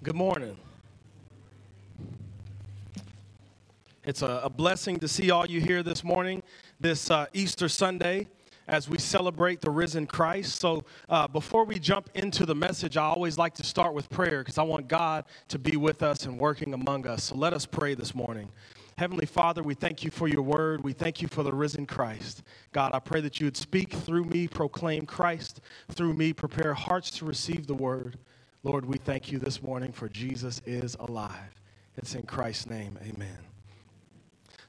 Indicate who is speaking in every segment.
Speaker 1: Good morning. It's a, a, blessing to see all you here this morning, this uh, Easter Sunday, as we celebrate the risen Christ. So, uh, before we jump into the message, I always like to start with prayer because I want God to be with us and working among us. So, let us pray this morning. Heavenly Father, we thank you for your word. We thank you for the risen Christ. God, I pray that you would speak through me, proclaim Christ through me, prepare hearts to receive the word. Lord, we thank you this morning for Jesus is alive. It's in Christ's name. Amen.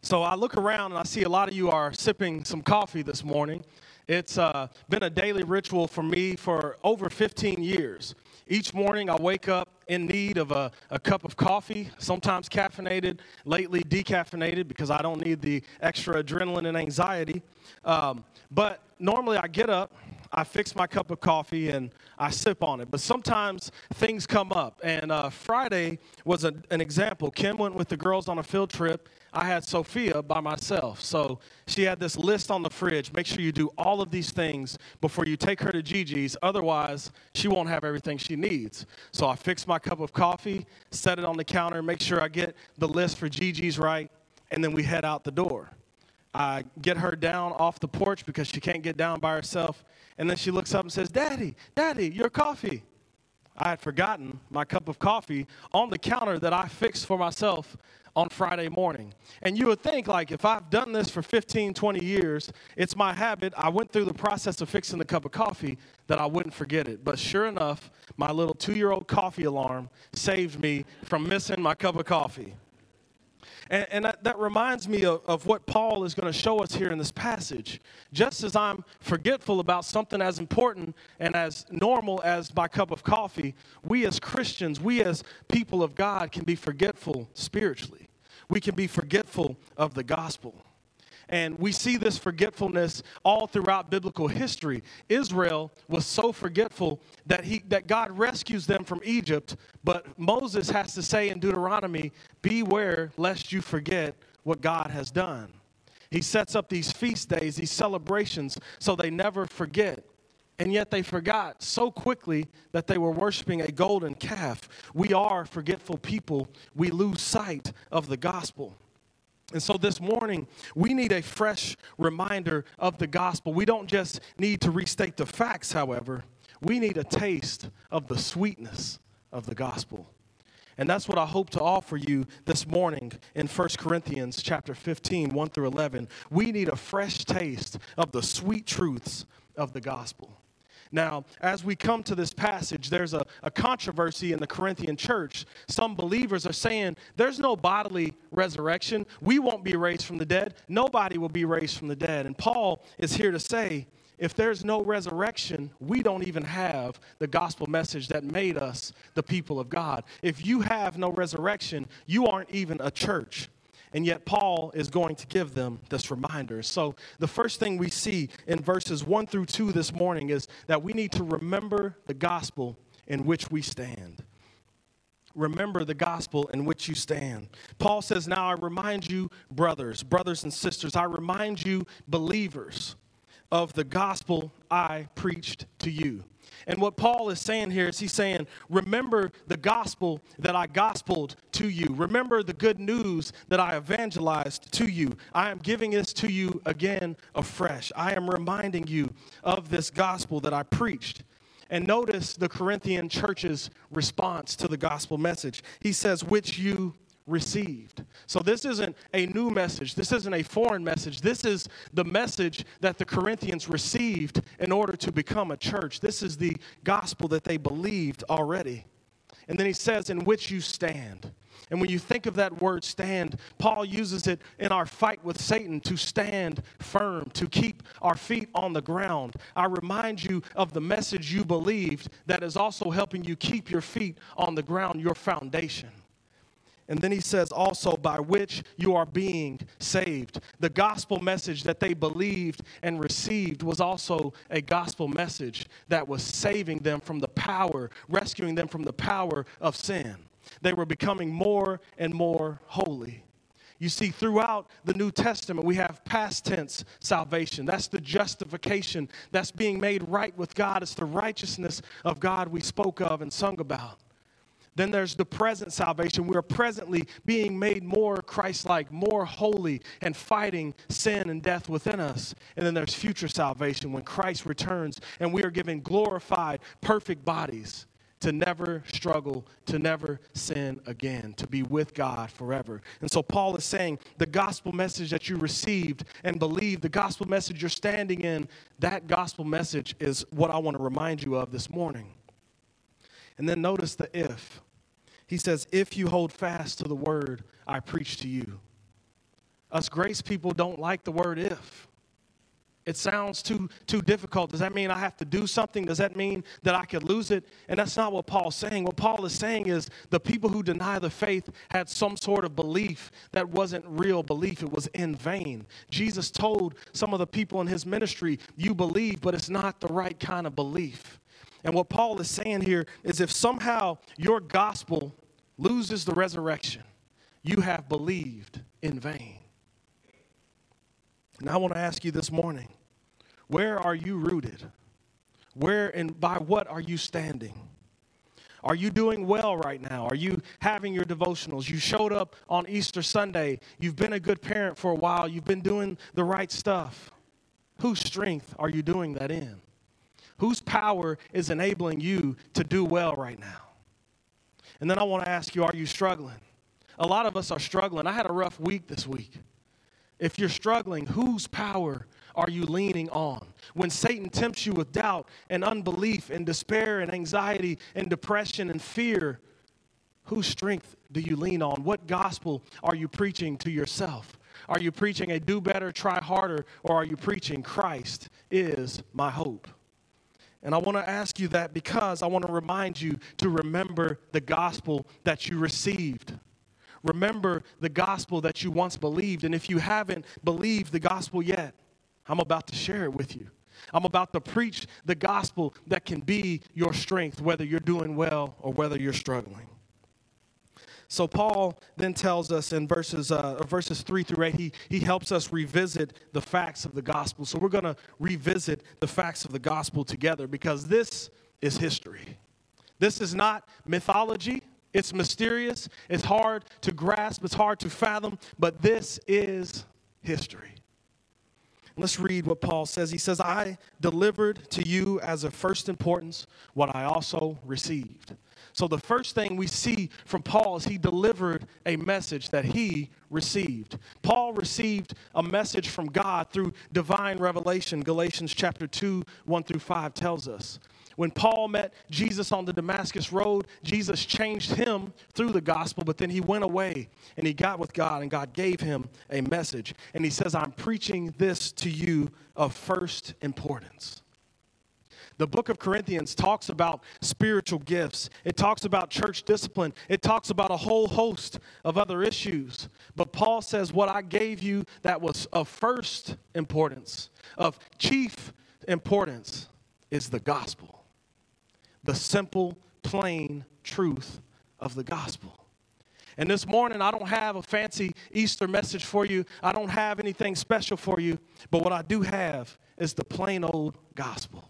Speaker 1: So I look around and I see a lot of you are sipping some coffee this morning. It's uh, been a daily ritual for me for over 15 years. Each morning I wake up in need of a, a cup of coffee, sometimes caffeinated, lately decaffeinated because I don't need the extra adrenaline and anxiety. Um, but normally I get up, I fix my cup of coffee and I sip on it. But sometimes things come up. And uh, Friday was a, an example. Kim went with the girls on a field trip. I had Sophia by myself. So she had this list on the fridge. Make sure you do all of these things before you take her to Gigi's. Otherwise, she won't have everything she needs. So I fixed my cup of coffee, set it on the counter, make sure I get the list for Gigi's right, and then we head out the door. I get her down off the porch because she can't get down by herself. And then she looks up and says, Daddy, Daddy, your coffee. I had forgotten my cup of coffee on the counter that I fixed for myself on Friday morning. And you would think, like, if I've done this for 15, 20 years, it's my habit. I went through the process of fixing the cup of coffee that I wouldn't forget it. But sure enough, my little two year old coffee alarm saved me from missing my cup of coffee. And, and that, that, reminds me of, of what Paul is going to show us here in this passage. Just as I'm forgetful about something as important and as normal as my cup of coffee, we as Christians, we as people of God can be forgetful spiritually. We can be forgetful of the gospel. And we see this forgetfulness all throughout biblical history. Israel was so forgetful that, he, that God rescues them from Egypt, but Moses has to say in Deuteronomy, Beware lest you forget what God has done. He sets up these feast days, these celebrations, so they never forget. And yet they forgot so quickly that they were worshiping a golden calf. We are forgetful people. We lose sight of the gospel. And so this morning, we need a fresh reminder of the gospel. We don't just need to restate the facts, however, we need a taste of the sweetness of the gospel. And that's what I hope to offer you this morning in 1 Corinthians chapter 15, 1 through 11. We need a fresh taste of the sweet truths of the gospel. Now, as we come to this passage, there's a, a controversy in the Corinthian church. Some believers are saying there's no bodily resurrection. We won't be raised from the dead. Nobody will be raised from the dead. And Paul is here to say, if there's no resurrection, we don't even have the gospel message that made us the people of God. If you have no resurrection, you aren't even a church. And yet, Paul is going to give them this reminder. So, the first thing we see in verses 1 through 2 this morning is that we need to remember the gospel in which we stand. Remember the gospel in which you stand. Paul says, Now I remind you, brothers, brothers and sisters, I remind you, believers, of the gospel I preached to you. And what Paul is saying here is he's saying, Remember the gospel that I gospeled to you. Remember the good news that I evangelized to you. I am giving this to you again afresh. I am reminding you of this gospel that I preached. And notice the Corinthian church's response to the gospel message. He says, Which you received. So, this isn't a new message. This isn't a foreign message. This is the message that the Corinthians received in order to become a church. This is the gospel that they believed already. And then he says, In which you stand. And when you think of that word stand, Paul uses it in our fight with Satan to stand firm, to keep our feet on the ground. I remind you of the message you believed that is also helping you keep your feet on the ground, your foundation. And then he says, also by which you are being saved. The gospel message that they believed and received was also a gospel message that was saving them from the power, rescuing them from the power of sin. They were becoming more and more holy. You see, throughout the New Testament, we have past tense salvation. That's the justification. That's being made right with God. It's the righteousness of God we spoke of and sung about. Then there's the present salvation. We are presently being made more Christ like, more holy, and fighting sin and death within us. And then there's future salvation when Christ returns and we are given glorified, perfect bodies to never struggle, to never sin again, to be with God forever. And so Paul is saying the gospel message that you received and believed, the gospel message you're standing in, that gospel message is what I want to remind you of this morning. And then notice the if. He says, If you hold fast to the word I preach to you. Us grace people don't like the word if. It sounds too, too difficult. Does that mean I have to do something? Does that mean that I could lose it? And that's not what Paul's saying. What Paul is saying is the people who deny the faith had some sort of belief that wasn't real belief, it was in vain. Jesus told some of the people in his ministry, You believe, but it's not the right kind of belief. And what Paul is saying here is if somehow your gospel loses the resurrection, you have believed in vain. And I want to ask you this morning where are you rooted? Where and by what are you standing? Are you doing well right now? Are you having your devotionals? You showed up on Easter Sunday. You've been a good parent for a while. You've been doing the right stuff. Whose strength are you doing that in? Whose power is enabling you to do well right now? And then I want to ask you are you struggling? A lot of us are struggling. I had a rough week this week. If you're struggling, whose power are you leaning on? When Satan tempts you with doubt and unbelief and despair and anxiety and depression and fear, whose strength do you lean on? What gospel are you preaching to yourself? Are you preaching a do better, try harder, or are you preaching Christ is my hope? And I want to ask you that because I want to remind you to remember the gospel that you received. Remember the gospel that you once believed. And if you haven't believed the gospel yet, I'm about to share it with you. I'm about to preach the gospel that can be your strength, whether you're doing well or whether you're struggling. So Paul then tells us in verses uh, verses three through eight, he he helps us revisit the facts of the gospel. So we're going to revisit the facts of the gospel together because this is history. This is not mythology. It's mysterious. It's hard to grasp. It's hard to fathom. But this is history. Let's read what Paul says. He says, I delivered to you as of first importance what I also received so, the first thing we see from Paul is he delivered a message that he received. Paul received a message from God through divine revelation. Galatians chapter 2, 1 through 5 tells us. When Paul met Jesus on the Damascus Road, Jesus changed him through the gospel, but then he went away and he got with God, and God gave him a message. And he says, I'm preaching this to you of first importance. The book of Corinthians talks about spiritual gifts, it talks about church discipline, it talks about a whole host of other issues. But Paul says, What I gave you that was of first importance, of chief importance, is the gospel. The simple, plain truth of the gospel. And this morning, I don't have a fancy Easter message for you. I don't have anything special for you. But what I do have is the plain old gospel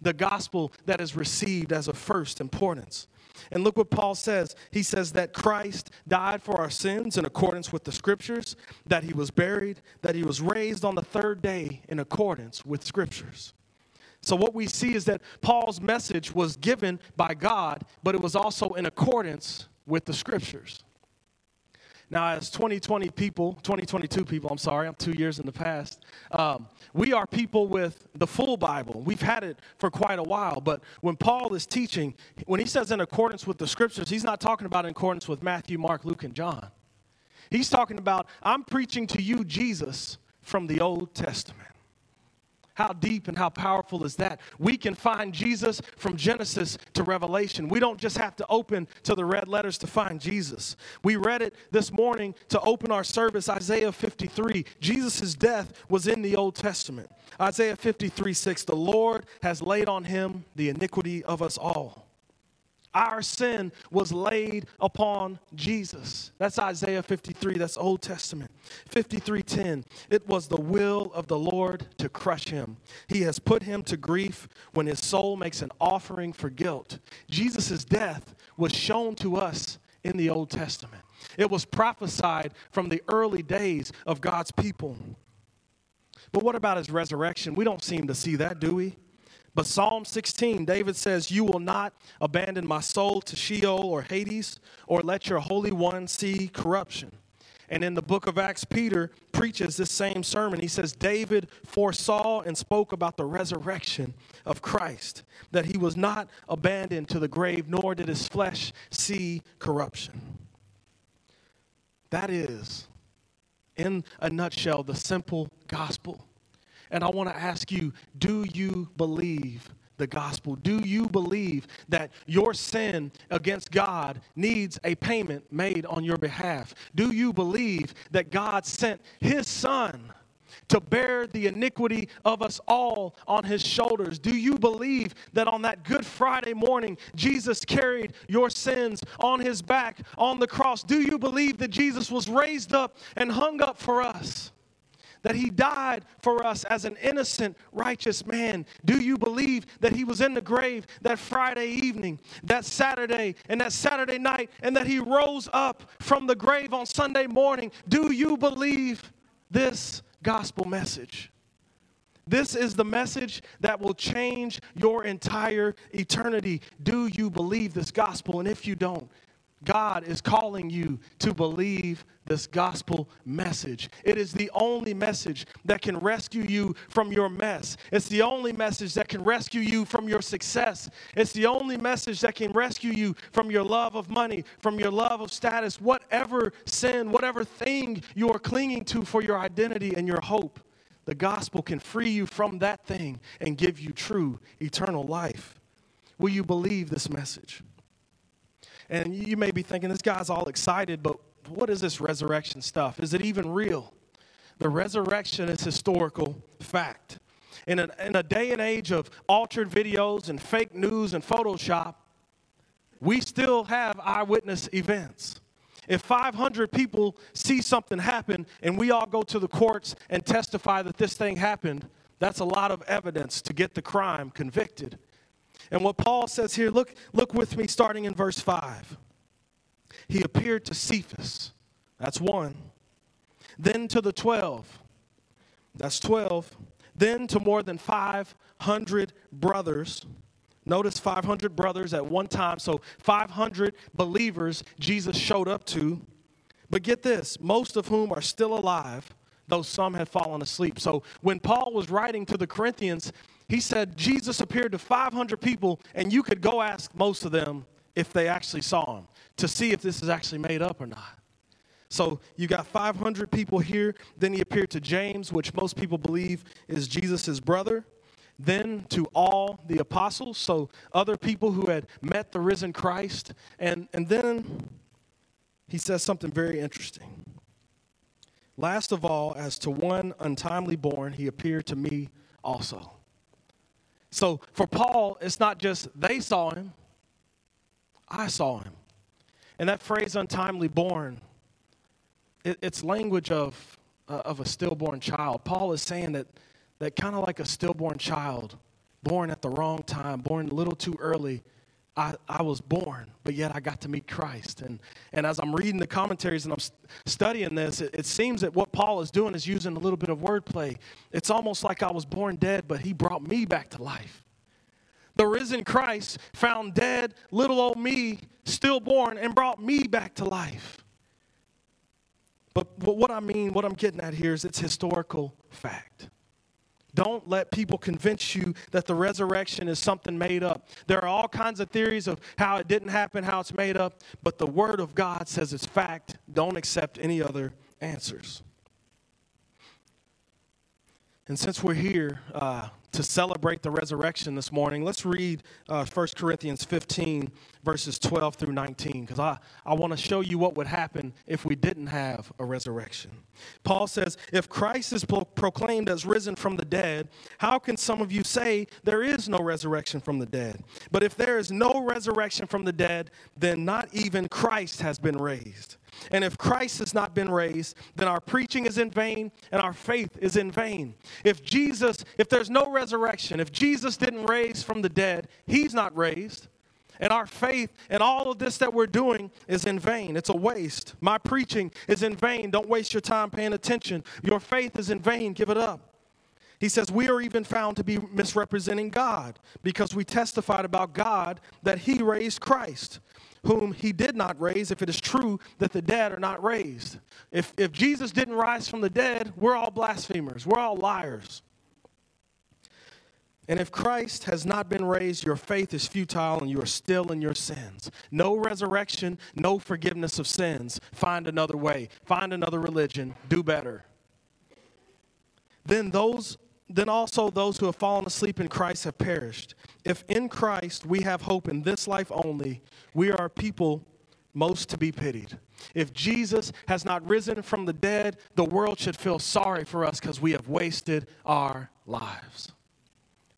Speaker 1: the gospel that is received as of first importance. And look what Paul says. He says that Christ died for our sins in accordance with the scriptures, that he was buried, that he was raised on the third day in accordance with scriptures. So, what we see is that Paul's message was given by God, but it was also in accordance with the scriptures. Now, as 2020 people, 2022 people, I'm sorry, I'm two years in the past, um, we are people with the full Bible. We've had it for quite a while, but when Paul is teaching, when he says in accordance with the scriptures, he's not talking about in accordance with Matthew, Mark, Luke, and John. He's talking about, I'm preaching to you Jesus from the Old Testament. How deep and how powerful is that? We can find Jesus from Genesis to Revelation. We don't just have to open to the red letters to find Jesus. We read it this morning to open our service, Isaiah 53. Jesus' death was in the Old Testament. Isaiah 53 6, the Lord has laid on him the iniquity of us all. Our sin was laid upon Jesus. That's Isaiah 53, that's Old Testament. 53:10. It was the will of the Lord to crush him. He has put him to grief when his soul makes an offering for guilt. Jesus' death was shown to us in the Old Testament. It was prophesied from the early days of God's people. But what about his resurrection? We don't seem to see that, do we? But Psalm 16, David says, You will not abandon my soul to Sheol or Hades, or let your Holy One see corruption. And in the book of Acts, Peter preaches this same sermon. He says, David foresaw and spoke about the resurrection of Christ, that he was not abandoned to the grave, nor did his flesh see corruption. That is, in a nutshell, the simple gospel. And I want to ask you do you believe the gospel? Do you believe that your sin against God needs a payment made on your behalf? Do you believe that God sent his son? To bear the iniquity of us all on his shoulders. Do you believe that on that Good Friday morning, Jesus carried your sins on his back on the cross? Do you believe that Jesus was raised up and hung up for us? That he died for us as an innocent, righteous man? Do you believe that he was in the grave that Friday evening, that Saturday, and that Saturday night, and that he rose up from the grave on Sunday morning? Do you believe this gospel message? This is the message that will change your entire eternity. Do you believe this gospel? And if you don't, God is calling you to believe this gospel message. It is the only message that can rescue you from your mess. It's the only message that can rescue you from your success. It's the only message that can rescue you from your love of money, from your love of status, whatever sin, whatever thing you are clinging to for your identity and your hope. The gospel can free you from that thing and give you true eternal life. Will you believe this message? And you may be thinking, this guy's all excited, but what is this resurrection stuff? Is it even real? The resurrection is historical fact. In a, in a day and age of altered videos and fake news and Photoshop, we still have eyewitness events. If 500 people see something happen and we all go to the courts and testify that this thing happened, that's a lot of evidence to get the crime convicted. And what Paul says here, look, look with me starting in verse 5. He appeared to Cephas, that's one. Then to the 12, that's 12. Then to more than 500 brothers. Notice 500 brothers at one time. So 500 believers Jesus showed up to. But get this most of whom are still alive, though some had fallen asleep. So when Paul was writing to the Corinthians, he said Jesus appeared to 500 people, and you could go ask most of them if they actually saw him to see if this is actually made up or not. So you got 500 people here. Then he appeared to James, which most people believe is Jesus' brother. Then to all the apostles, so other people who had met the risen Christ. And, and then he says something very interesting. Last of all, as to one untimely born, he appeared to me also. So for Paul, it's not just they saw him, I saw him. And that phrase, untimely born, it, it's language of, uh, of a stillborn child. Paul is saying that, that kind of like a stillborn child, born at the wrong time, born a little too early, I, I was born, but yet I got to meet Christ. And, and as I'm reading the commentaries and I'm studying this, it, it seems that what Paul is doing is using a little bit of wordplay. It's almost like I was born dead, but he brought me back to life. The risen Christ found dead little old me, stillborn, and brought me back to life. But, but what I mean, what I'm getting at here is it's historical fact. Don't let people convince you that the resurrection is something made up. There are all kinds of theories of how it didn't happen, how it's made up, but the Word of God says it's fact. Don't accept any other answers. And since we're here, uh, to celebrate the resurrection this morning, let's read uh, 1 Corinthians 15, verses 12 through 19, because I, I want to show you what would happen if we didn't have a resurrection. Paul says, If Christ is pro- proclaimed as risen from the dead, how can some of you say there is no resurrection from the dead? But if there is no resurrection from the dead, then not even Christ has been raised. And if Christ has not been raised, then our preaching is in vain and our faith is in vain. If Jesus, if there's no resurrection, if Jesus didn't raise from the dead, he's not raised. And our faith and all of this that we're doing is in vain. It's a waste. My preaching is in vain. Don't waste your time paying attention. Your faith is in vain. Give it up. He says, We are even found to be misrepresenting God because we testified about God that He raised Christ, whom He did not raise, if it is true that the dead are not raised. If, if Jesus didn't rise from the dead, we're all blasphemers, we're all liars. And if Christ has not been raised, your faith is futile and you are still in your sins. No resurrection, no forgiveness of sins. Find another way, find another religion, do better. Then those then also those who have fallen asleep in Christ have perished. If in Christ we have hope in this life only, we are people most to be pitied. If Jesus has not risen from the dead, the world should feel sorry for us because we have wasted our lives.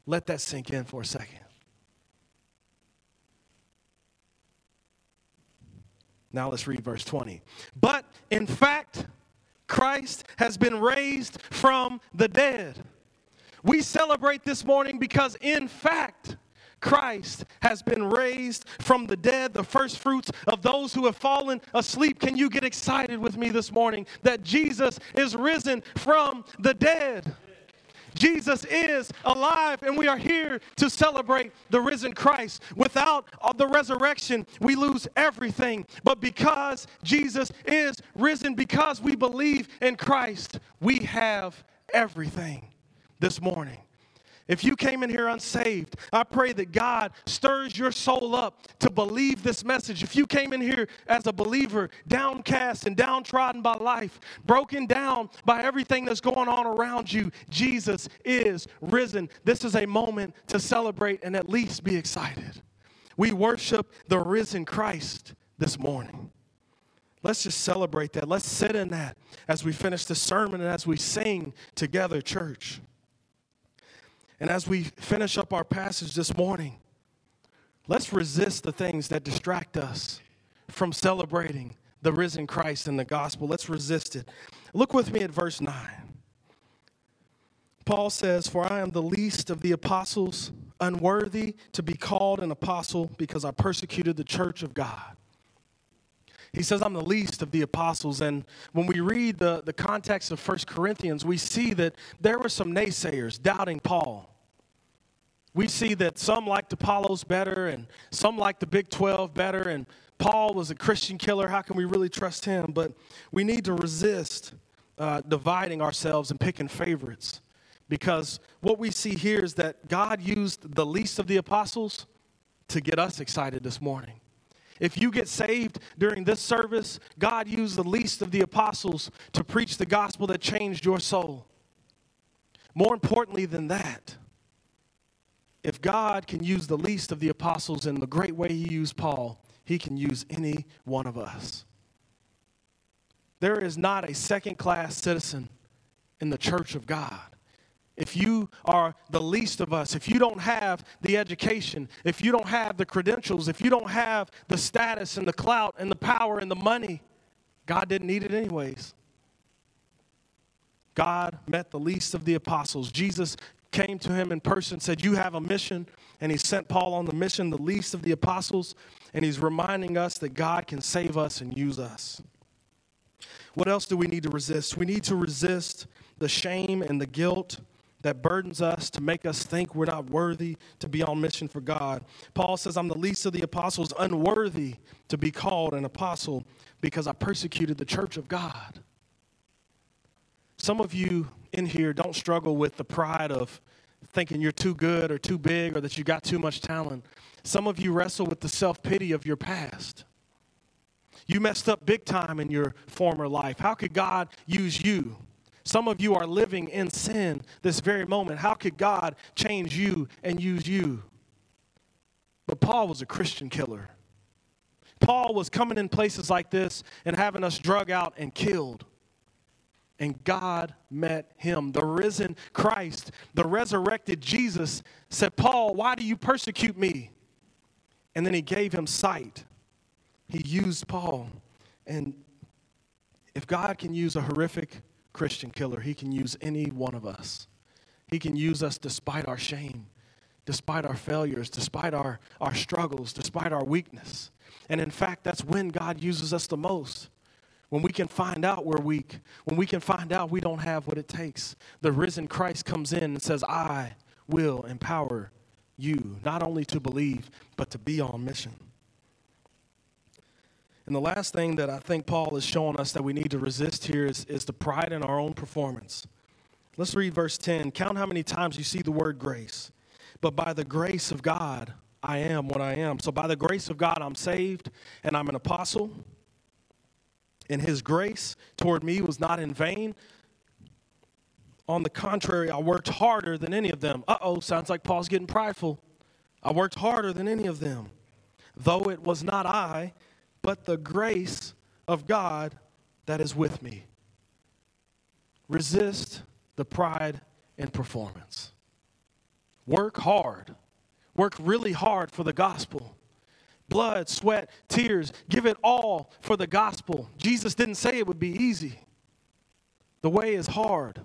Speaker 1: Let that sink in for a second. Now let's read verse 20. But in fact, Christ has been raised from the dead. We celebrate this morning because, in fact, Christ has been raised from the dead, the first fruits of those who have fallen asleep. Can you get excited with me this morning that Jesus is risen from the dead? Jesus is alive, and we are here to celebrate the risen Christ. Without the resurrection, we lose everything. But because Jesus is risen, because we believe in Christ, we have everything this morning. If you came in here unsaved, I pray that God stirs your soul up to believe this message. If you came in here as a believer, downcast and downtrodden by life, broken down by everything that's going on around you, Jesus is risen. This is a moment to celebrate and at least be excited. We worship the risen Christ this morning. Let's just celebrate that. Let's sit in that as we finish the sermon and as we sing together, church. And as we finish up our passage this morning, let's resist the things that distract us from celebrating the risen Christ and the gospel. Let's resist it. Look with me at verse 9. Paul says, For I am the least of the apostles, unworthy to be called an apostle because I persecuted the church of God. He says, I'm the least of the apostles. And when we read the, the context of First Corinthians, we see that there were some naysayers doubting Paul. We see that some liked Apollos better and some liked the Big 12 better, and Paul was a Christian killer. How can we really trust him? But we need to resist uh, dividing ourselves and picking favorites because what we see here is that God used the least of the apostles to get us excited this morning. If you get saved during this service, God used the least of the apostles to preach the gospel that changed your soul. More importantly than that, if God can use the least of the apostles in the great way he used Paul, he can use any one of us. There is not a second class citizen in the church of God. If you are the least of us, if you don't have the education, if you don't have the credentials, if you don't have the status and the clout and the power and the money, God didn't need it anyways. God met the least of the apostles. Jesus came to him in person, said, You have a mission. And he sent Paul on the mission, the least of the apostles. And he's reminding us that God can save us and use us. What else do we need to resist? We need to resist the shame and the guilt that burdens us to make us think we're not worthy to be on mission for God. Paul says, I'm the least of the apostles, unworthy to be called an apostle because I persecuted the church of God. Some of you in here don't struggle with the pride of thinking you're too good or too big or that you got too much talent. Some of you wrestle with the self pity of your past. You messed up big time in your former life. How could God use you? Some of you are living in sin this very moment. How could God change you and use you? But Paul was a Christian killer. Paul was coming in places like this and having us drug out and killed and God met him. The risen Christ, the resurrected Jesus said, Paul, why do you persecute me? And then he gave him sight. He used Paul. And if God can use a horrific Christian killer, he can use any one of us. He can use us despite our shame, despite our failures, despite our, our struggles, despite our weakness. And in fact, that's when God uses us the most. When we can find out we're weak, when we can find out we don't have what it takes, the risen Christ comes in and says, I will empower you, not only to believe, but to be on mission. And the last thing that I think Paul is showing us that we need to resist here is, is the pride in our own performance. Let's read verse 10. Count how many times you see the word grace. But by the grace of God, I am what I am. So by the grace of God, I'm saved and I'm an apostle. And his grace toward me was not in vain. On the contrary, I worked harder than any of them. Uh oh, sounds like Paul's getting prideful. I worked harder than any of them, though it was not I, but the grace of God that is with me. Resist the pride in performance. Work hard. Work really hard for the gospel. Blood, sweat, tears. Give it all for the gospel. Jesus didn't say it would be easy. The way is hard,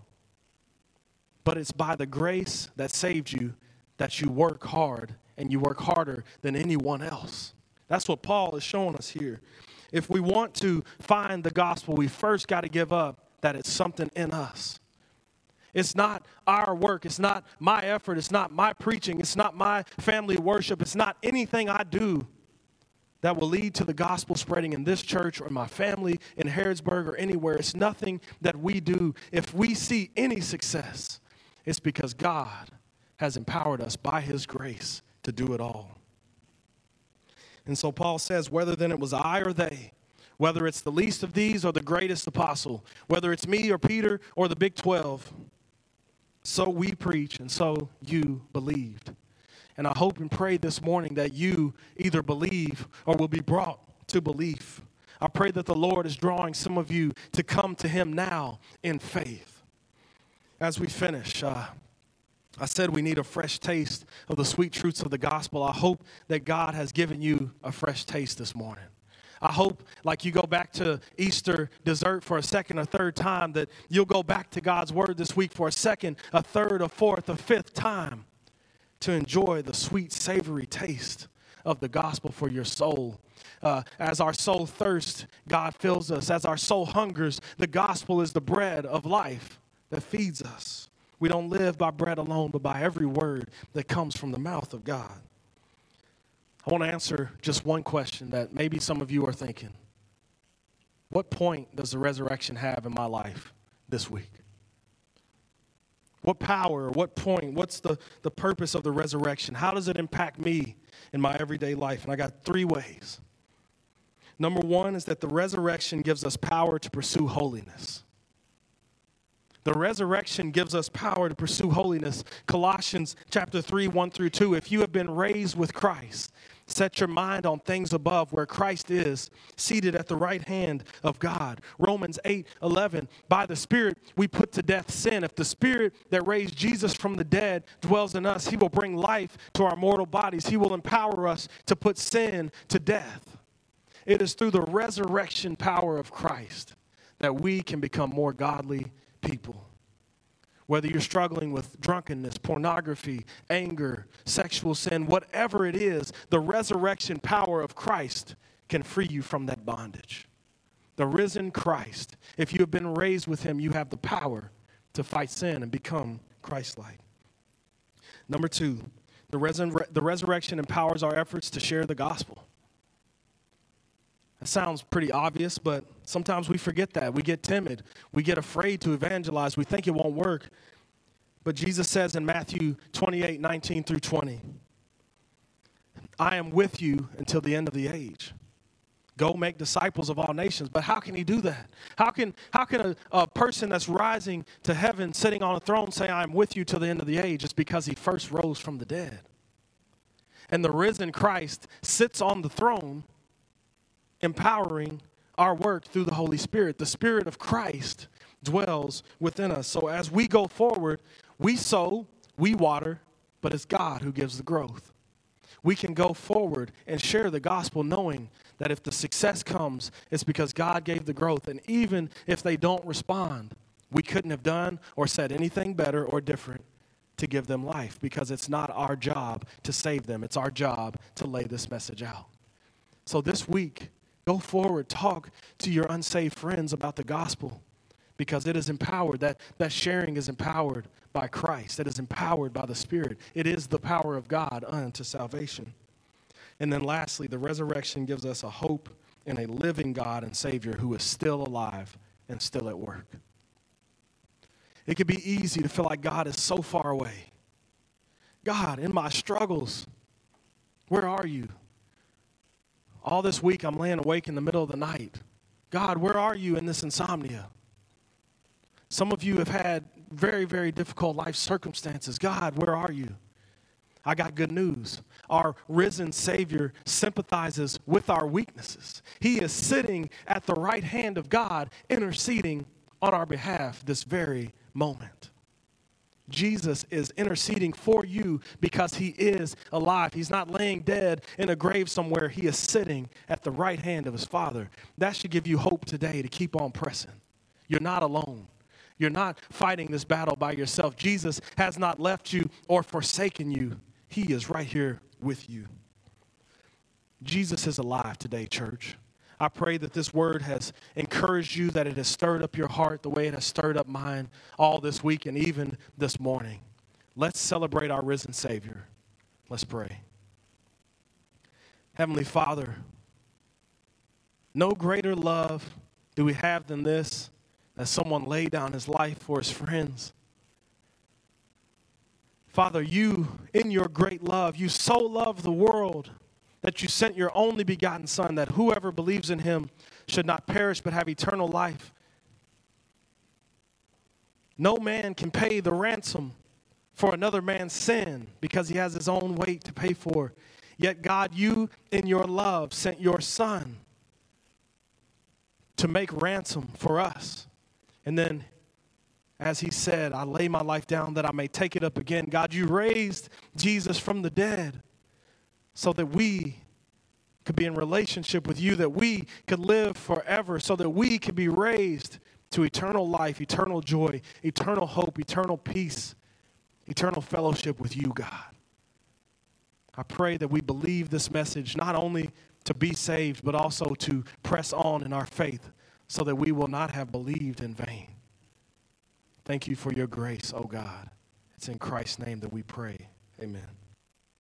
Speaker 1: but it's by the grace that saved you that you work hard and you work harder than anyone else. That's what Paul is showing us here. If we want to find the gospel, we first got to give up that it's something in us. It's not our work. It's not my effort. It's not my preaching. It's not my family worship. It's not anything I do that will lead to the gospel spreading in this church or my family in Harrodsburg or anywhere. It's nothing that we do. If we see any success, it's because God has empowered us by His grace to do it all. And so Paul says, whether then it was I or they, whether it's the least of these or the greatest apostle, whether it's me or Peter or the big 12, so we preach and so you believed. And I hope and pray this morning that you either believe or will be brought to belief. I pray that the Lord is drawing some of you to come to Him now in faith. As we finish, uh, I said we need a fresh taste of the sweet truths of the gospel. I hope that God has given you a fresh taste this morning. I hope, like you go back to Easter dessert for a second or third time, that you'll go back to God's word this week for a second, a third, a fourth, a fifth time to enjoy the sweet, savory taste of the gospel for your soul. Uh, as our soul thirsts, God fills us. As our soul hungers, the gospel is the bread of life that feeds us. We don't live by bread alone, but by every word that comes from the mouth of God. I want to answer just one question that maybe some of you are thinking. What point does the resurrection have in my life this week? What power, what point, what's the, the purpose of the resurrection? How does it impact me in my everyday life? And I got three ways. Number one is that the resurrection gives us power to pursue holiness. The resurrection gives us power to pursue holiness. Colossians chapter 3, 1 through 2. If you have been raised with Christ, set your mind on things above where Christ is, seated at the right hand of God. Romans 8, 11. By the Spirit, we put to death sin. If the Spirit that raised Jesus from the dead dwells in us, He will bring life to our mortal bodies. He will empower us to put sin to death. It is through the resurrection power of Christ that we can become more godly people. Whether you're struggling with drunkenness, pornography, anger, sexual sin, whatever it is, the resurrection power of Christ can free you from that bondage. The risen Christ, if you have been raised with him, you have the power to fight sin and become Christ like. Number two, the, resur- the resurrection empowers our efforts to share the gospel. That sounds pretty obvious, but sometimes we forget that. We get timid. We get afraid to evangelize. We think it won't work. But Jesus says in Matthew 28 19 through 20, I am with you until the end of the age. Go make disciples of all nations. But how can he do that? How can, how can a, a person that's rising to heaven, sitting on a throne, say, I am with you till the end of the age? It's because he first rose from the dead. And the risen Christ sits on the throne empowering our work through the Holy Spirit. The Spirit of Christ dwells within us. So as we go forward, we sow, we water, but it's God who gives the growth. We can go forward and share the gospel knowing that if the success comes, it's because God gave the growth. And even if they don't respond, we couldn't have done or said anything better or different to give them life because it's not our job to save them, it's our job to lay this message out. So this week, go forward, talk to your unsaved friends about the gospel because it is empowered. That, that sharing is empowered by Christ, it is empowered by the Spirit. It is the power of God unto salvation. And then lastly, the resurrection gives us a hope in a living God and Savior who is still alive and still at work. It can be easy to feel like God is so far away. God, in my struggles, where are you? All this week, I'm laying awake in the middle of the night. God, where are you in this insomnia? Some of you have had very, very difficult life circumstances. God, where are you? I got good news. Our risen Savior sympathizes with our weaknesses. He is sitting at the right hand of God, interceding on our behalf this very moment. Jesus is interceding for you because he is alive. He's not laying dead in a grave somewhere. He is sitting at the right hand of his Father. That should give you hope today to keep on pressing. You're not alone. You're not fighting this battle by yourself. Jesus has not left you or forsaken you. He is right here with you. Jesus is alive today, church. I pray that this word has encouraged you, that it has stirred up your heart the way it has stirred up mine all this week and even this morning. Let's celebrate our risen Savior. Let's pray. Heavenly Father, no greater love do we have than this that someone laid down his life for his friends. Father, you, in your great love, you so love the world that you sent your only begotten Son, that whoever believes in him should not perish but have eternal life. No man can pay the ransom for another man's sin because he has his own weight to pay for. Yet, God, you in your love sent your Son to make ransom for us. And then, as he said, I lay my life down that I may take it up again. God, you raised Jesus from the dead so that we could be in relationship with you, that we could live forever, so that we could be raised to eternal life, eternal joy, eternal hope, eternal peace, eternal fellowship with you, God. I pray that we believe this message not only to be saved, but also to press on in our faith so that we will not have believed in vain. Thank you for your grace, oh God. It's in Christ's name that we pray. Amen.